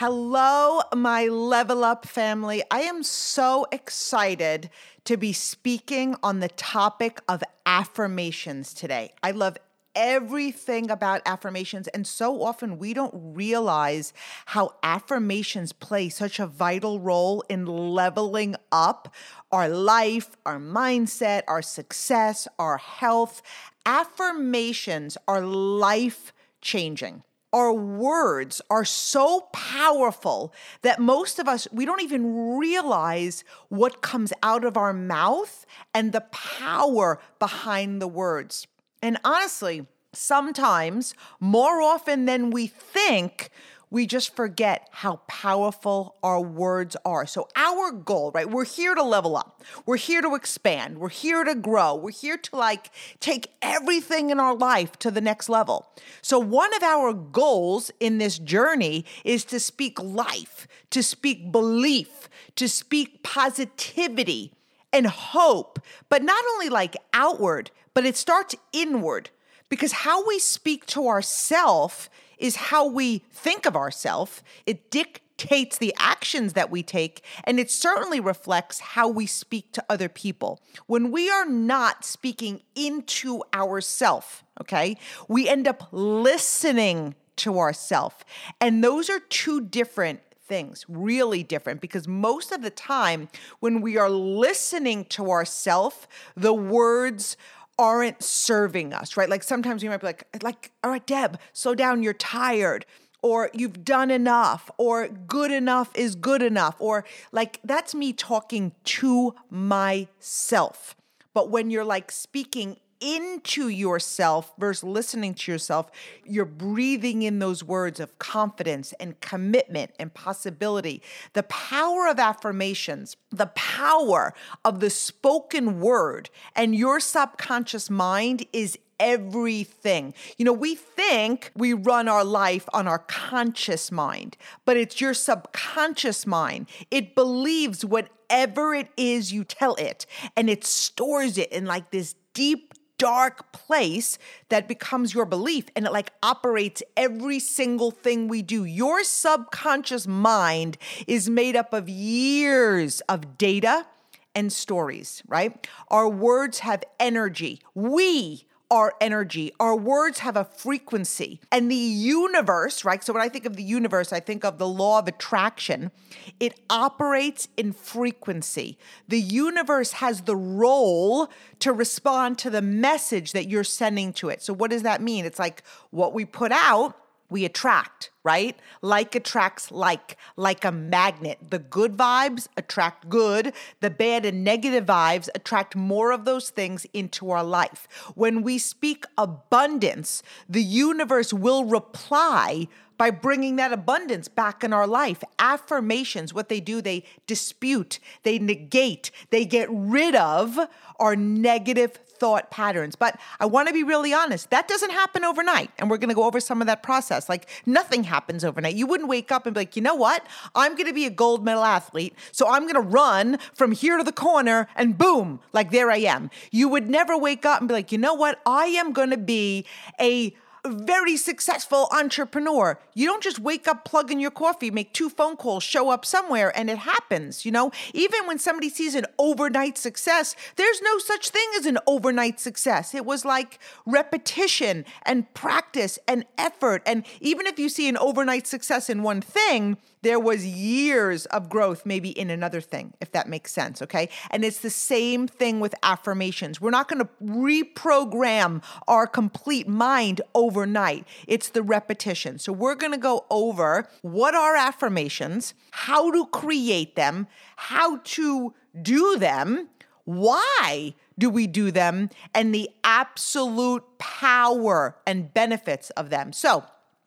Hello, my level up family. I am so excited to be speaking on the topic of affirmations today. I love everything about affirmations, and so often we don't realize how affirmations play such a vital role in leveling up our life, our mindset, our success, our health. Affirmations are life changing our words are so powerful that most of us we don't even realize what comes out of our mouth and the power behind the words. And honestly, sometimes more often than we think, we just forget how powerful our words are. So, our goal, right? We're here to level up. We're here to expand. We're here to grow. We're here to like take everything in our life to the next level. So, one of our goals in this journey is to speak life, to speak belief, to speak positivity and hope, but not only like outward, but it starts inward because how we speak to ourselves is how we think of ourselves. It dictates the actions that we take, and it certainly reflects how we speak to other people. When we are not speaking into ourself, okay, we end up listening to ourselves. And those are two different things, really different, because most of the time when we are listening to ourselves, the words aren't serving us, right? Like sometimes we might be like, like, all right, Deb, slow down, you're tired. Or you've done enough, or good enough is good enough, or like that's me talking to myself. But when you're like speaking into yourself versus listening to yourself, you're breathing in those words of confidence and commitment and possibility. The power of affirmations, the power of the spoken word, and your subconscious mind is everything. You know, we think we run our life on our conscious mind, but it's your subconscious mind. It believes whatever it is you tell it, and it stores it in like this deep dark place that becomes your belief and it like operates every single thing we do. Your subconscious mind is made up of years of data and stories, right? Our words have energy. We our energy. Our words have a frequency. And the universe, right? So when I think of the universe, I think of the law of attraction. It operates in frequency. The universe has the role to respond to the message that you're sending to it. So what does that mean? It's like what we put out we attract, right? Like attracts like, like a magnet. The good vibes attract good. The bad and negative vibes attract more of those things into our life. When we speak abundance, the universe will reply by bringing that abundance back in our life. Affirmations, what they do, they dispute, they negate, they get rid of our negative thought patterns. But I want to be really honest, that doesn't happen overnight. And we're going to go over some of that process. Like nothing happens overnight. You wouldn't wake up and be like, you know what? I'm going to be a gold medal athlete. So I'm going to run from here to the corner and boom, like there I am. You would never wake up and be like, you know what? I am going to be a very successful entrepreneur. You don't just wake up, plug in your coffee, make two phone calls, show up somewhere, and it happens. You know, even when somebody sees an overnight success, there's no such thing as an overnight success. It was like repetition and practice and effort. And even if you see an overnight success in one thing, there was years of growth maybe in another thing, if that makes sense. Okay. And it's the same thing with affirmations. We're not going to reprogram our complete mind overnight, it's the repetition. So we're going to go over what are affirmations, how to create them, how to do them, why do we do them, and the absolute power and benefits of them. So,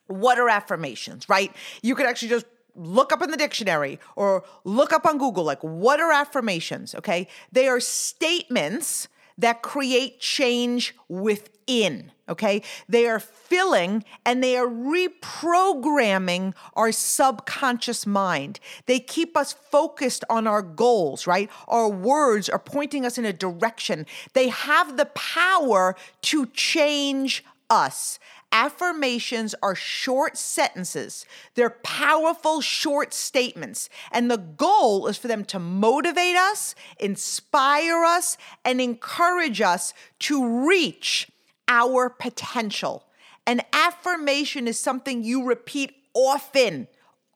what are affirmations, right? You could actually just look up in the dictionary or look up on Google like what are affirmations, okay? They are statements that create change within, okay? They are filling and they are reprogramming our subconscious mind. They keep us focused on our goals, right? Our words are pointing us in a direction. They have the power to change us. Affirmations are short sentences. They're powerful short statements. And the goal is for them to motivate us, inspire us, and encourage us to reach our potential. An affirmation is something you repeat often,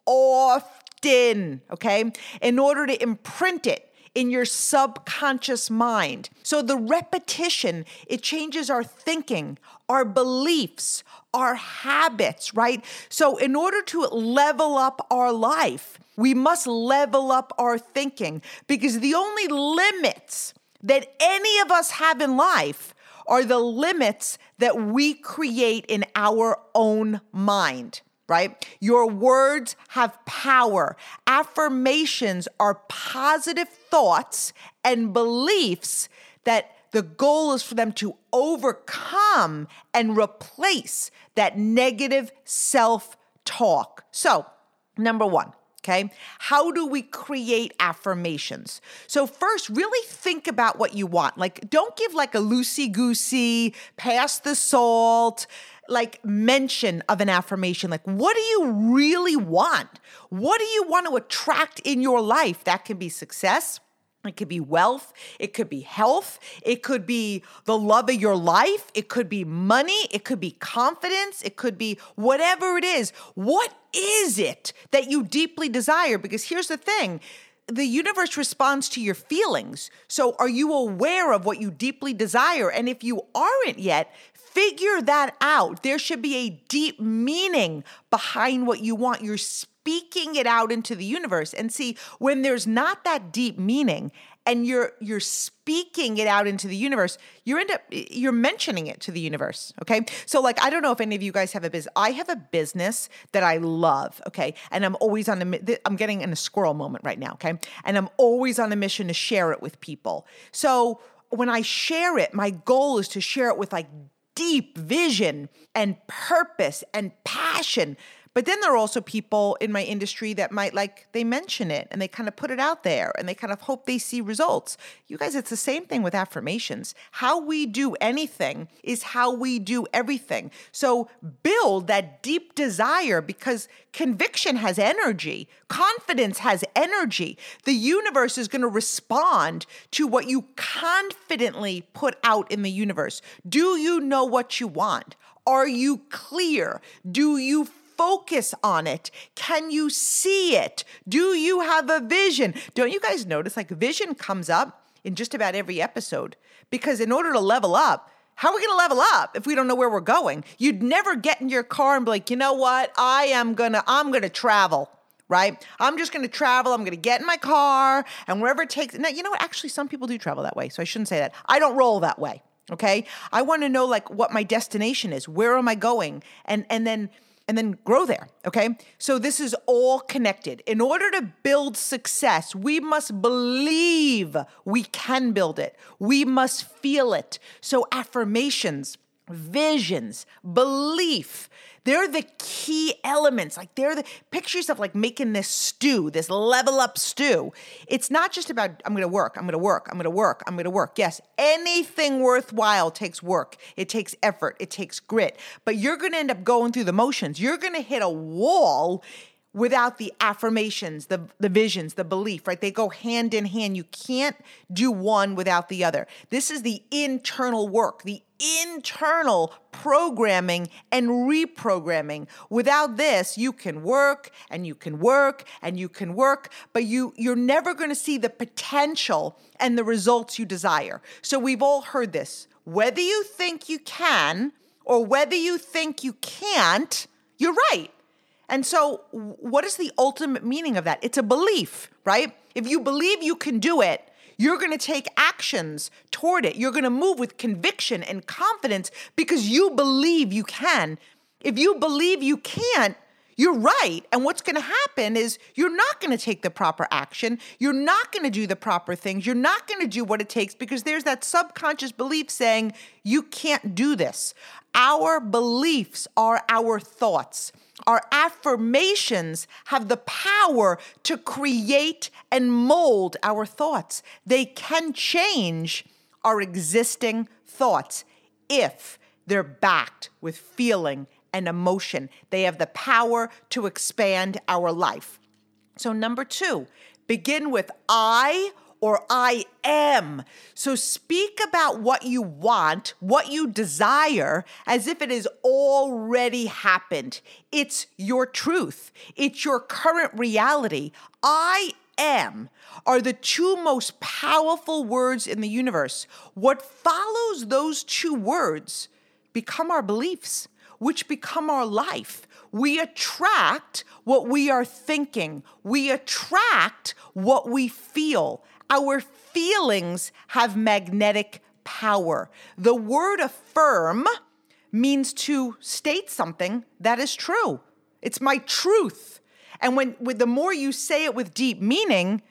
often, okay, in order to imprint it in your subconscious mind. So the repetition, it changes our thinking, our beliefs, our habits, right? So in order to level up our life, we must level up our thinking because the only limits that any of us have in life are the limits that we create in our own mind right? Your words have power. Affirmations are positive thoughts and beliefs that the goal is for them to overcome and replace that negative self talk. So, number one, Okay. How do we create affirmations? So, first, really think about what you want. Like, don't give like a loosey goosey, pass the salt, like mention of an affirmation. Like, what do you really want? What do you want to attract in your life? That can be success. It could be wealth. It could be health. It could be the love of your life. It could be money. It could be confidence. It could be whatever it is. What is it that you deeply desire? Because here's the thing the universe responds to your feelings. So, are you aware of what you deeply desire? And if you aren't yet, figure that out. There should be a deep meaning behind what you want. You're speaking it out into the universe. And see, when there's not that deep meaning and you're you're speaking it out into the universe, you end up you're mentioning it to the universe. Okay. So like I don't know if any of you guys have a business. I have a business that I love. Okay. And I'm always on a I'm getting in a squirrel moment right now. Okay. And I'm always on a mission to share it with people. So when I share it, my goal is to share it with like deep vision and purpose and passion but then there are also people in my industry that might like, they mention it and they kind of put it out there and they kind of hope they see results. You guys, it's the same thing with affirmations. How we do anything is how we do everything. So build that deep desire because conviction has energy, confidence has energy. The universe is going to respond to what you confidently put out in the universe. Do you know what you want? Are you clear? Do you focus on it? Can you see it? Do you have a vision? Don't you guys notice like vision comes up in just about every episode? Because in order to level up, how are we going to level up if we don't know where we're going? You'd never get in your car and be like, you know what? I am going to, I'm going to travel right? I'm just going to travel. I'm going to get in my car and wherever it takes. Now, you know what? Actually, some people do travel that way. So I shouldn't say that. I don't roll that way. Okay. I want to know like what my destination is. Where am I going? And, and then and then grow there. Okay. So this is all connected. In order to build success, we must believe we can build it, we must feel it. So affirmations, visions, belief, they're the key elements. Like they're the picture yourself like making this stew, this level up stew. It's not just about I'm gonna work, I'm gonna work, I'm gonna work, I'm gonna work. Yes, anything worthwhile takes work, it takes effort, it takes grit, but you're gonna end up going through the motions. You're gonna hit a wall without the affirmations, the, the visions, the belief, right? They go hand in hand. You can't do one without the other. This is the internal work, the internal programming and reprogramming. Without this, you can work and you can work and you can work, but you you're never going to see the potential and the results you desire. So we've all heard this. Whether you think you can or whether you think you can't, you're right. And so, what is the ultimate meaning of that? It's a belief, right? If you believe you can do it, you're going to take actions toward it. You're going to move with conviction and confidence because you believe you can. If you believe you can't, you're right. And what's going to happen is you're not going to take the proper action. You're not going to do the proper things. You're not going to do what it takes because there's that subconscious belief saying, you can't do this. Our beliefs are our thoughts. Our affirmations have the power to create and mold our thoughts. They can change our existing thoughts if they're backed with feeling and emotion. They have the power to expand our life. So, number two, begin with I or I am. So speak about what you want, what you desire, as if it has already happened. It's your truth, it's your current reality. I am are the two most powerful words in the universe. What follows those two words become our beliefs which become our life. We attract what we are thinking, we attract what we feel. Our feelings have magnetic power. The word affirm means to state something that is true. It's my truth. And when with the more you say it with deep meaning,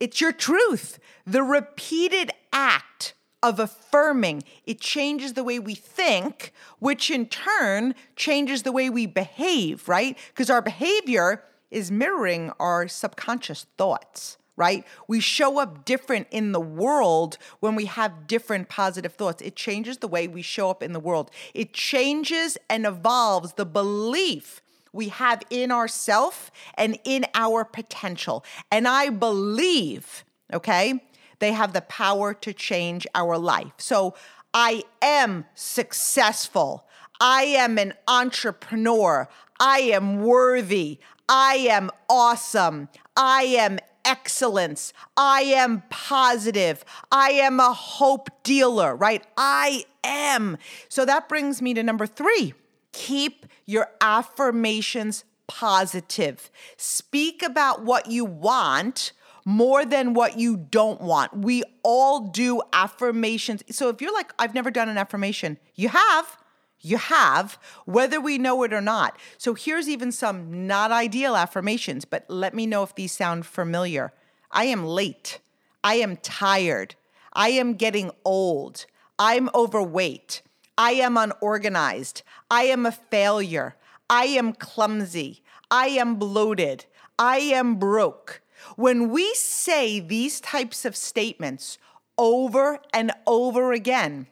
it's your truth. The repeated act of affirming. It changes the way we think, which in turn changes the way we behave, right? Because our behavior is mirroring our subconscious thoughts, right? We show up different in the world when we have different positive thoughts. It changes the way we show up in the world. It changes and evolves the belief we have in ourself and in our potential. And I believe, okay? They have the power to change our life. So I am successful. I am an entrepreneur. I am worthy. I am awesome. I am excellence. I am positive. I am a hope dealer, right? I am. So that brings me to number three. Keep your affirmations positive. Speak about what you want more than what you don't want. We all do affirmations. So if you're like, I've never done an affirmation, you have. You have, whether we know it or not. So here's even some not ideal affirmations, but let me know if these sound familiar. I am late. I am tired. I am getting old. I'm overweight. I am unorganized. I am a failure. I am clumsy. I am bloated. I am broke. When we say these types of statements over and over again,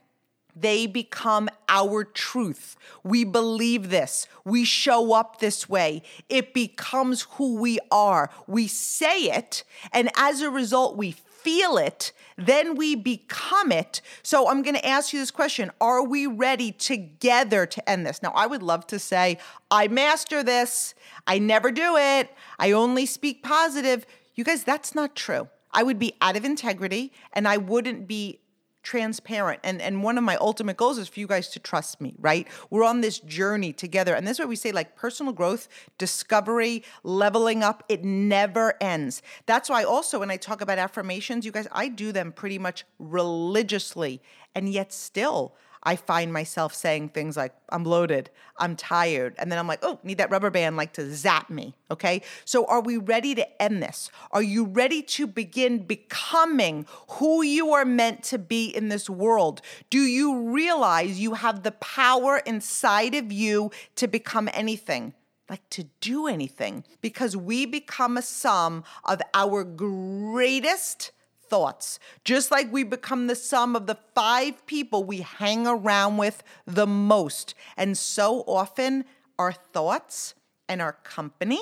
they become our truth. We believe this. We show up this way. It becomes who we are. We say it, and as a result, we feel it, then we become it. So I'm going to ask you this question Are we ready together to end this? Now, I would love to say, I master this. I never do it. I only speak positive. You guys, that's not true. I would be out of integrity and I wouldn't be transparent. And and one of my ultimate goals is for you guys to trust me, right? We're on this journey together. And this is what we say like personal growth, discovery, leveling up, it never ends. That's why also when I talk about affirmations, you guys, I do them pretty much religiously. And yet still I find myself saying things like, I'm loaded, I'm tired. And then I'm like, oh, need that rubber band like to zap me. Okay. So are we ready to end this? Are you ready to begin becoming who you are meant to be in this world? Do you realize you have the power inside of you to become anything? like to do anything because we become a sum of our greatest thoughts, just like we become the sum of the five people we hang around with the most. And so often, our thoughts and our company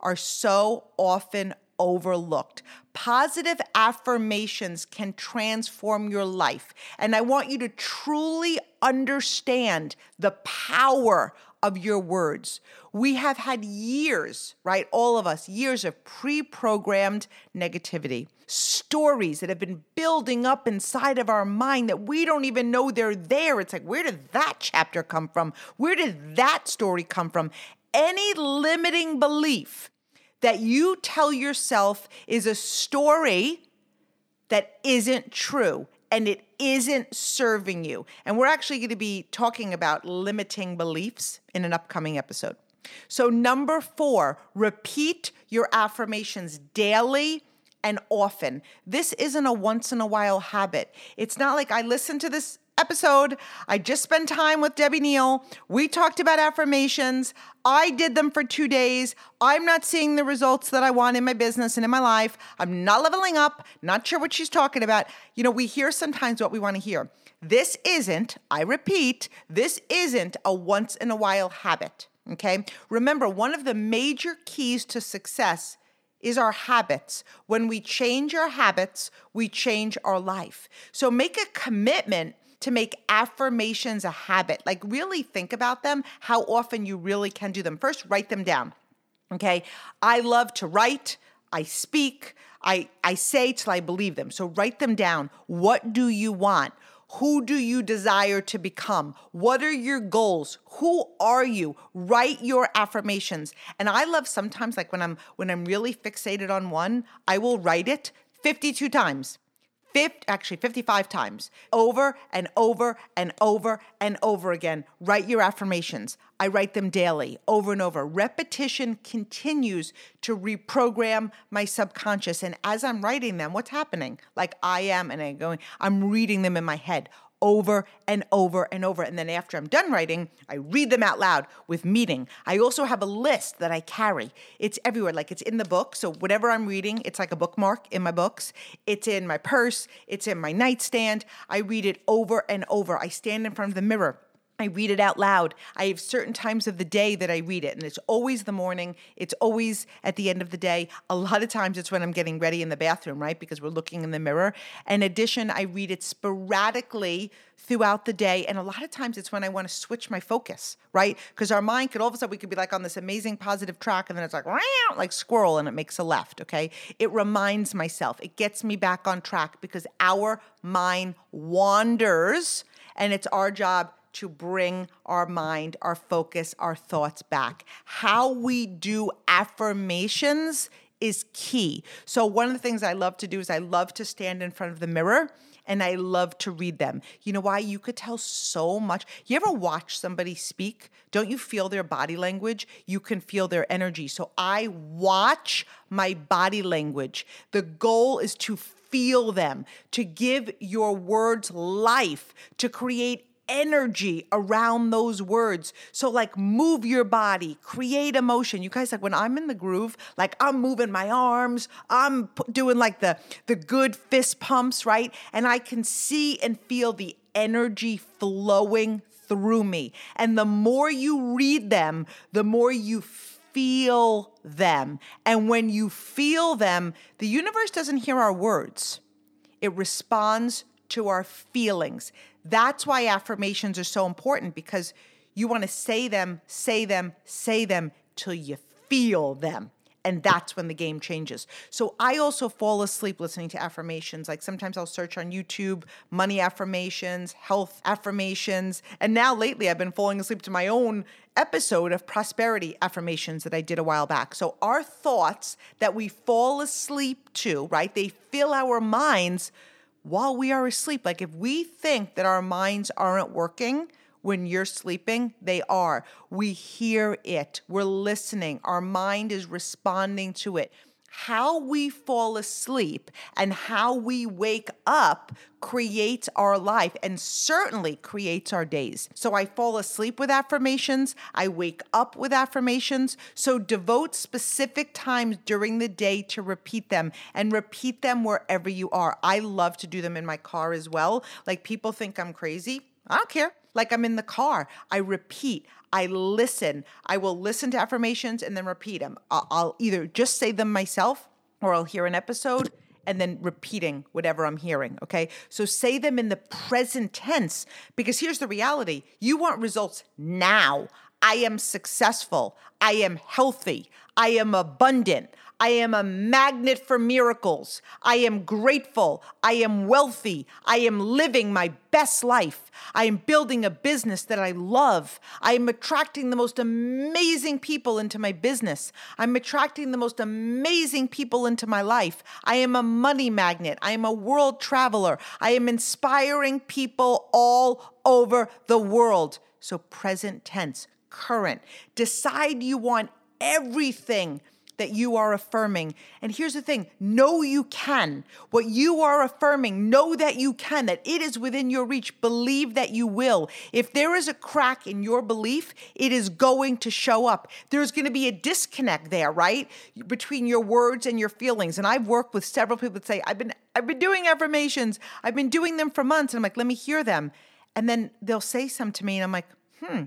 are so often overlooked. Positive affirmations can transform your life. And I want you to truly understand the power of your words. We have had years, right? All of us, years of pre programmed negativity, stories that have been building up inside of our mind that we don't even know they're there. It's like, where did that chapter come from? Where did that story come from? Any limiting belief that you tell yourself is a story that isn't true and it isn't serving you. And we're actually going to be talking about limiting beliefs in an upcoming episode. So, number four, repeat your affirmations daily and often. This isn't a once in a while habit. It's not like I listen to this episode. I just spent time with Debbie Neal. We talked about affirmations. I did them for two days. I'm not seeing the results that I want in my business and in my life. I'm not leveling up, not sure what she's talking about. You know, we hear sometimes what we want to hear. This isn't, I repeat, this isn't a once in a while habit. Okay. Remember, one of the major keys to success is our habits. When we change our habits, we change our life. So make a commitment to make affirmations a habit. Like, really think about them, how often you really can do them. First, write them down. Okay. I love to write, I speak, I, I say till I believe them. So write them down. What do you want? Who do you desire to become? What are your goals? Who are you? Write your affirmations. And I love sometimes like when I'm when I'm really fixated on one, I will write it 52 times. 50, actually 55 times over and over and over and over again. Write your affirmations. I write them daily, over and over. Repetition continues to reprogram my subconscious. And as I'm writing them, what's happening? Like I am, and I'm going, I'm reading them in my head over and over and over. And then after I'm done writing, I read them out loud with meeting. I also have a list that I carry. It's everywhere, like it's in the book. So whatever I'm reading, it's like a bookmark in my books. It's in my purse, it's in my nightstand. I read it over and over. I stand in front of the mirror I read it out loud. I have certain times of the day that I read it, and it's always the morning. It's always at the end of the day. A lot of times it's when I'm getting ready in the bathroom, right? Because we're looking in the mirror. In addition, I read it sporadically throughout the day. And a lot of times it's when I want to switch my focus, right? Because our mind could all of a sudden, we could be like on this amazing positive track, and then it's like, like squirrel, and it makes a left, okay? It reminds myself, it gets me back on track because our mind wanders, and it's our job to bring our mind, our focus, our thoughts back. How we do affirmations is key. So, one of the things I love to do is I love to stand in front of the mirror and I love to read them. You know why? You could tell so much. You ever watch somebody speak? Don't you feel their body language? You can feel their energy. So, I watch my body language. The goal is to feel them, to give your words life, to create energy around those words. So, like, move your body, create emotion. You guys, like, when I'm in the groove, like, I'm moving my arms, I'm doing like the the good fist pumps, right? And I can see and feel the energy flowing through me. And the more you read them, the more you feel them. And when you feel them, the universe doesn't hear our words. It responds to our feelings. That's why affirmations are so important because you want to say them, say them, say them till you feel them. And that's when the game changes. So I also fall asleep listening to affirmations. Like sometimes I'll search on YouTube money affirmations, health affirmations. And now lately I've been falling asleep to my own episode of prosperity affirmations that I did a while back. So our thoughts that we fall asleep to, right? They fill our minds while we are asleep. Like if we think that our minds aren't working when you're sleeping, they are. We hear it, we're listening, our mind is responding to it how we fall asleep and how we wake up creates our life and certainly creates our days. So I fall asleep with affirmations, I wake up with affirmations. So devote specific times during the day to repeat them and repeat them wherever you are. I love to do them in my car as well. Like people think I'm crazy. I don't care. Like I'm in the car, I repeat, I listen. I will listen to affirmations and then repeat them. I'll, either just say them myself or I'll hear an episode and then repeating whatever I'm hearing. Okay. So say them in the present tense because here's the reality you want results now. I am successful. I am healthy. I am abundant. I am a magnet for miracles. I am grateful. I am wealthy. I am living my best life. I am building a business that I love. I am attracting the most amazing people into my business. I'm attracting the most amazing people into my life. I am a money magnet. I am a world traveler. I am inspiring people all over the world. So, present tense current. Decide you want everything that you are affirming. And here's the thing know you can. What you are affirming, know that you can, that it is within your reach. Believe that you will. If there is a crack in your belief, it is going to show up. There's going to be a disconnect there, right? Between your words and your feelings. And I've worked with several people that say, I've been I've been doing affirmations. I've been doing them for months. And I'm like, let me hear them. And then they'll say some to me, and I'm like, hmm,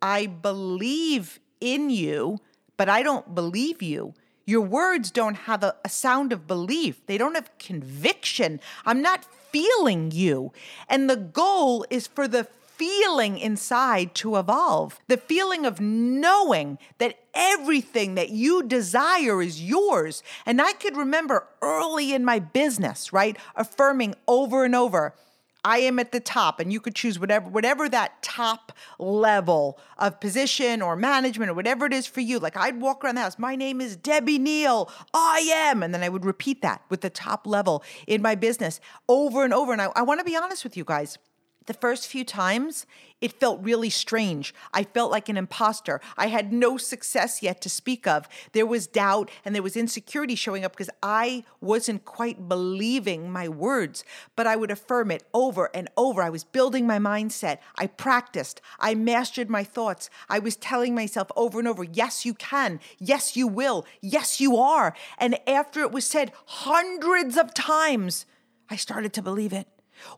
I believe in you but I don't believe you. Your words don't have a, a, sound of belief, they don't have conviction. I'm not feeling you. And the goal is for the feeling inside to evolve the feeling of knowing that everything that you desire is yours. And I could remember early in my business, right, affirming over and over. I am at the top and you could choose whatever whatever that top level of position or management or whatever it is for you. Like I'd walk around the house, my name is Debbie Neal. I am. And then I would repeat that with the top level in my business over and over. And I, I want to be honest with you guys. The first few times, it felt really strange. I felt like an imposter. I had no success yet to speak of. There was doubt and there was insecurity showing up because I wasn't quite believing my words, but I would affirm it over and over. I was building my mindset. I practiced. I mastered my thoughts. I was telling myself over and over, yes, you can. Yes, you will. Yes, you are. And after it was said hundreds of times, I started to believe it.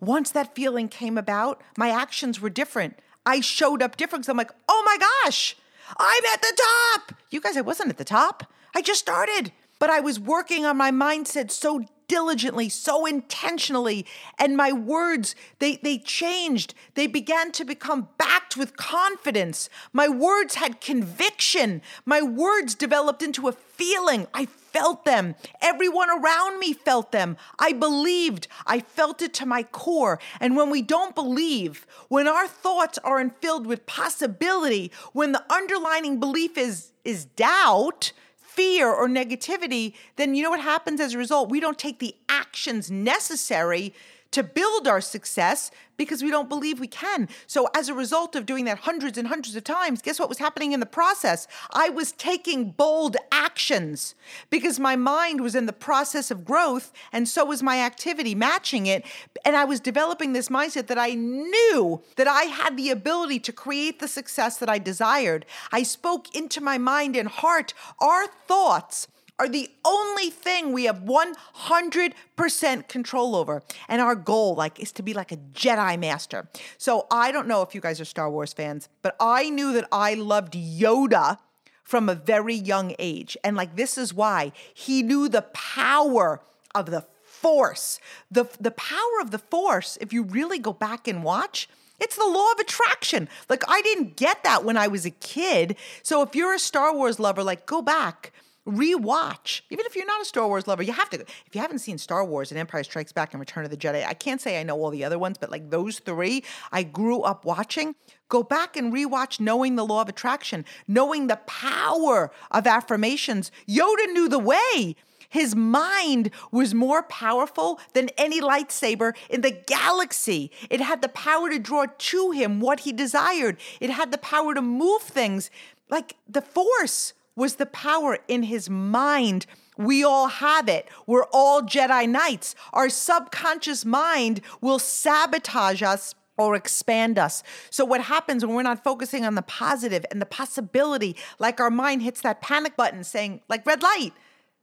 Once that feeling came about, my actions were different. I showed up different because I'm like, oh my gosh, I'm at the top. You guys, I wasn't at the top. I just started, but I was working on my mindset so diligently, so intentionally, and my words, they, they changed. They began to become backed with confidence. My words had conviction. My words developed into a feeling. I felt them. Everyone around me felt them. I believed. I felt it to my core. And when we don't believe, when our thoughts aren't filled with possibility, when the underlining belief is, is doubt, fear or negativity, then you know what happens as a result? We don't take the actions necessary to build our success because we don't believe we can. So, as a result of doing that hundreds and hundreds of times, guess what was happening in the process? I was taking bold actions because my mind was in the process of growth, and so was my activity matching it. And I was developing this mindset that I knew that I had the ability to create the success that I desired. I spoke into my mind and heart. Our thoughts are the only thing we have 100% control over. And our goal like is to be like a Jedi master. So I don't know if you guys are Star Wars fans, but I knew that I loved Yoda from a very young age. And like this is why he knew the power of the force. The the power of the force, if you really go back and watch, it's the law of attraction. Like I didn't get that when I was a kid. So if you're a Star Wars lover, like go back rewatch. Even if you're not a Star Wars lover, you have to. If you haven't seen Star Wars and Empire Strikes Back and Return of the Jedi, I can't say I know all the other ones, but like those three, I grew up watching. Go back and rewatch knowing the law of attraction, knowing the power of affirmations. Yoda knew the way. His mind was more powerful than any lightsaber in the galaxy. It had the power to draw to him what he desired. It had the power to move things like the force was the power in his mind. We all have it. We're all Jedi Knights. Our subconscious mind will sabotage us or expand us. So, what happens when we're not focusing on the positive and the possibility, like our mind hits that panic button saying, like, red light,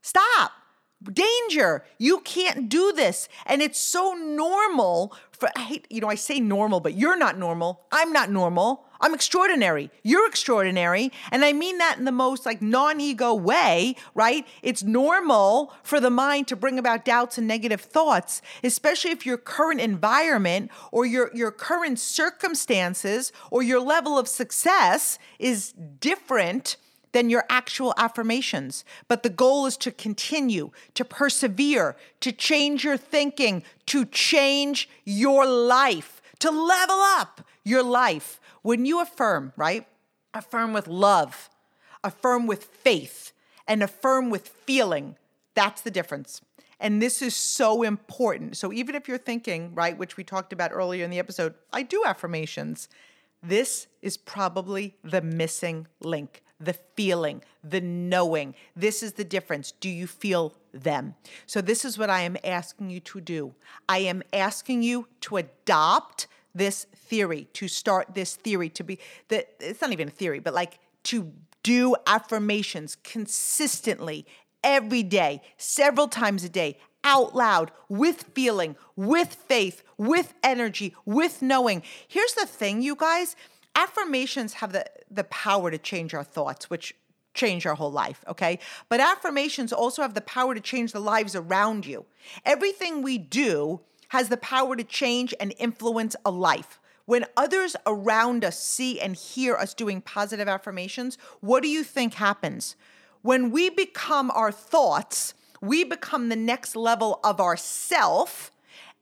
stop, danger, you can't do this. And it's so normal for, I hate, you know, I say normal, but you're not normal. I'm not normal. I'm extraordinary. You're extraordinary. And I mean that in the most like non-ego way, right? It's normal for the mind to bring about doubts and negative thoughts, especially if your current environment or your, your current circumstances or your level of success is different than your actual affirmations. But the goal is to continue, to persevere, to change your thinking, to change your life, to level up your life. When you affirm, right? Affirm with love, affirm with faith, and affirm with feeling. That's the difference. And this is so important. So even if you're thinking, right, which we talked about earlier in the episode, I do affirmations. This is probably the missing link the feeling, the knowing. This is the difference. Do you feel them? So, this is what I am asking you to do. I am asking you to adopt this theory, to start this theory, to be that it's not even a theory, but like to do affirmations consistently every day, several times a day, out loud, with feeling, with faith, with energy, with knowing. Here's the thing, you guys affirmations have the, the power to change our thoughts, which change our whole life, okay? But affirmations also have the power to change the lives around you. Everything we do has the power to change and influence a life. When others around us see and hear us doing positive affirmations, what do you think happens? When we become our thoughts, we become the next level of ourself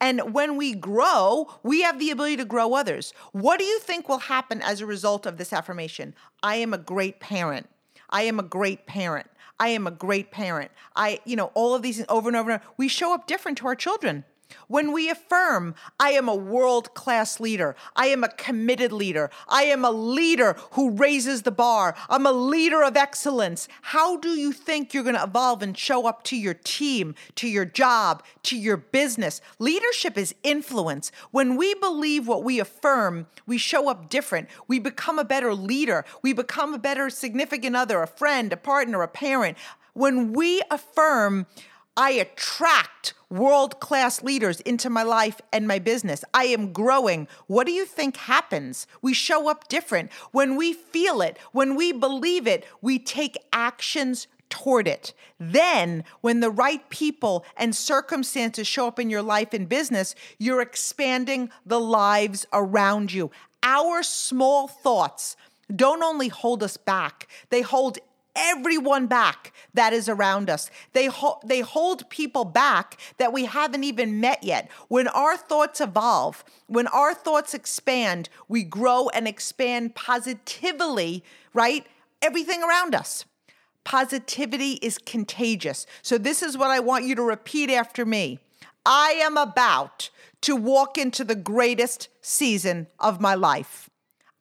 and when we grow, we have the ability to grow others. What do you think will happen as a result of this affirmation? I am a great parent. I am a great parent. I am a great parent. I, you know, all of these over and over and over. We show up different to our children. When we affirm, I am a world class leader, I am a committed leader, I am a leader who raises the bar, I'm a leader of excellence, how do you think you're going to evolve and show up to your team, to your job, to your business? Leadership is influence. When we believe what we affirm, we show up different. We become a better leader, we become a better significant other, a friend, a partner, a parent. When we affirm, I attract world class leaders into my life and my business. I am growing. What do you think happens? We show up different. When we feel it, when we believe it, we take actions toward it. Then, when the right people and circumstances show up in your life and business, you're expanding the lives around you. Our small thoughts don't only hold us back, they hold everyone back that is around us. They, ho- they hold people back that we haven't even met yet. When our thoughts evolve, when our thoughts expand, we grow and expand positively, right? Everything around us. Positivity is contagious. So, this is what I want you to repeat after me. I am about to walk into the greatest season of my life.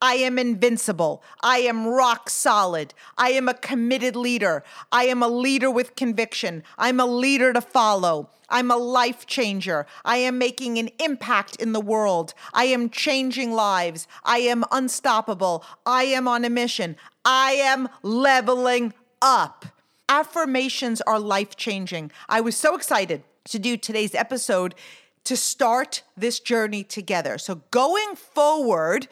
I am invincible. I am rock solid. I am a committed leader. I am a leader with conviction. I'm a leader to follow. I'm a life changer. I am making an impact in the world. I am changing lives. I am unstoppable. I am on a mission. I am leveling up. Affirmations are life changing. I was so excited to do today's episode to start this journey together. So, going forward,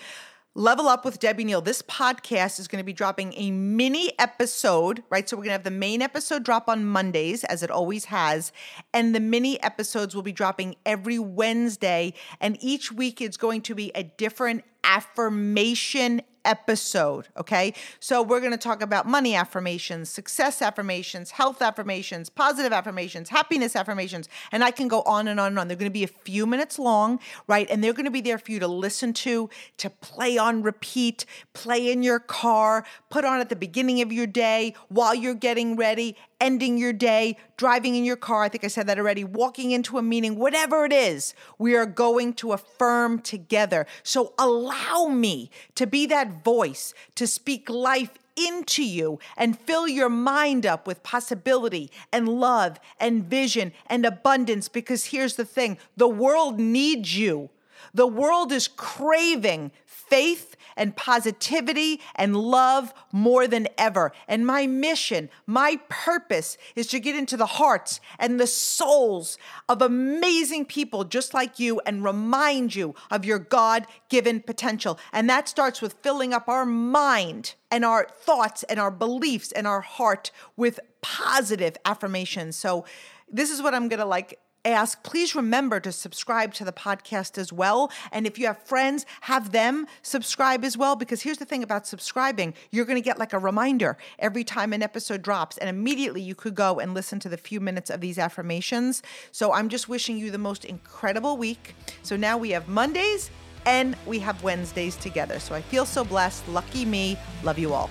Level Up with Debbie Neal. This podcast is going to be dropping a mini episode, right? So we're going to have the main episode drop on Mondays, as it always has. And the mini episodes will be dropping every Wednesday. And each week it's going to be a different affirmation episode. Okay. So we're going to talk about money affirmations, success affirmations, health affirmations, positive affirmations, happiness affirmations. And I can go on and on and on. They're going to be a few minutes long, right? And they're going to be there for you to listen to, to play on repeat, play in your car, put on at the beginning of your day while you're getting ready, ending your day, driving in your car. I think I said that already, walking into a meeting, whatever it is, we are going to affirm together. So allow me to be that voice to speak life into you and fill your mind up with possibility and love and vision and abundance. Because here's the thing the world needs you. The world is craving faith and positivity and love more than ever. And my mission, my purpose is to get into the hearts and the souls of amazing people just like you and remind you of your God given potential. And that starts with filling up our mind and our thoughts and our beliefs and our heart with positive affirmations. So, this is what I'm going to like ask, please remember to subscribe to the podcast as well. And if you have friends, have them subscribe as well. Because here's the thing about subscribing you're going to get like a reminder every time an episode drops, and immediately you could go and listen to the few minutes of these affirmations. So I'm just wishing you the most incredible week. So now we have Mondays and we have Wednesdays together. So I feel so blessed. Lucky me. Love you all.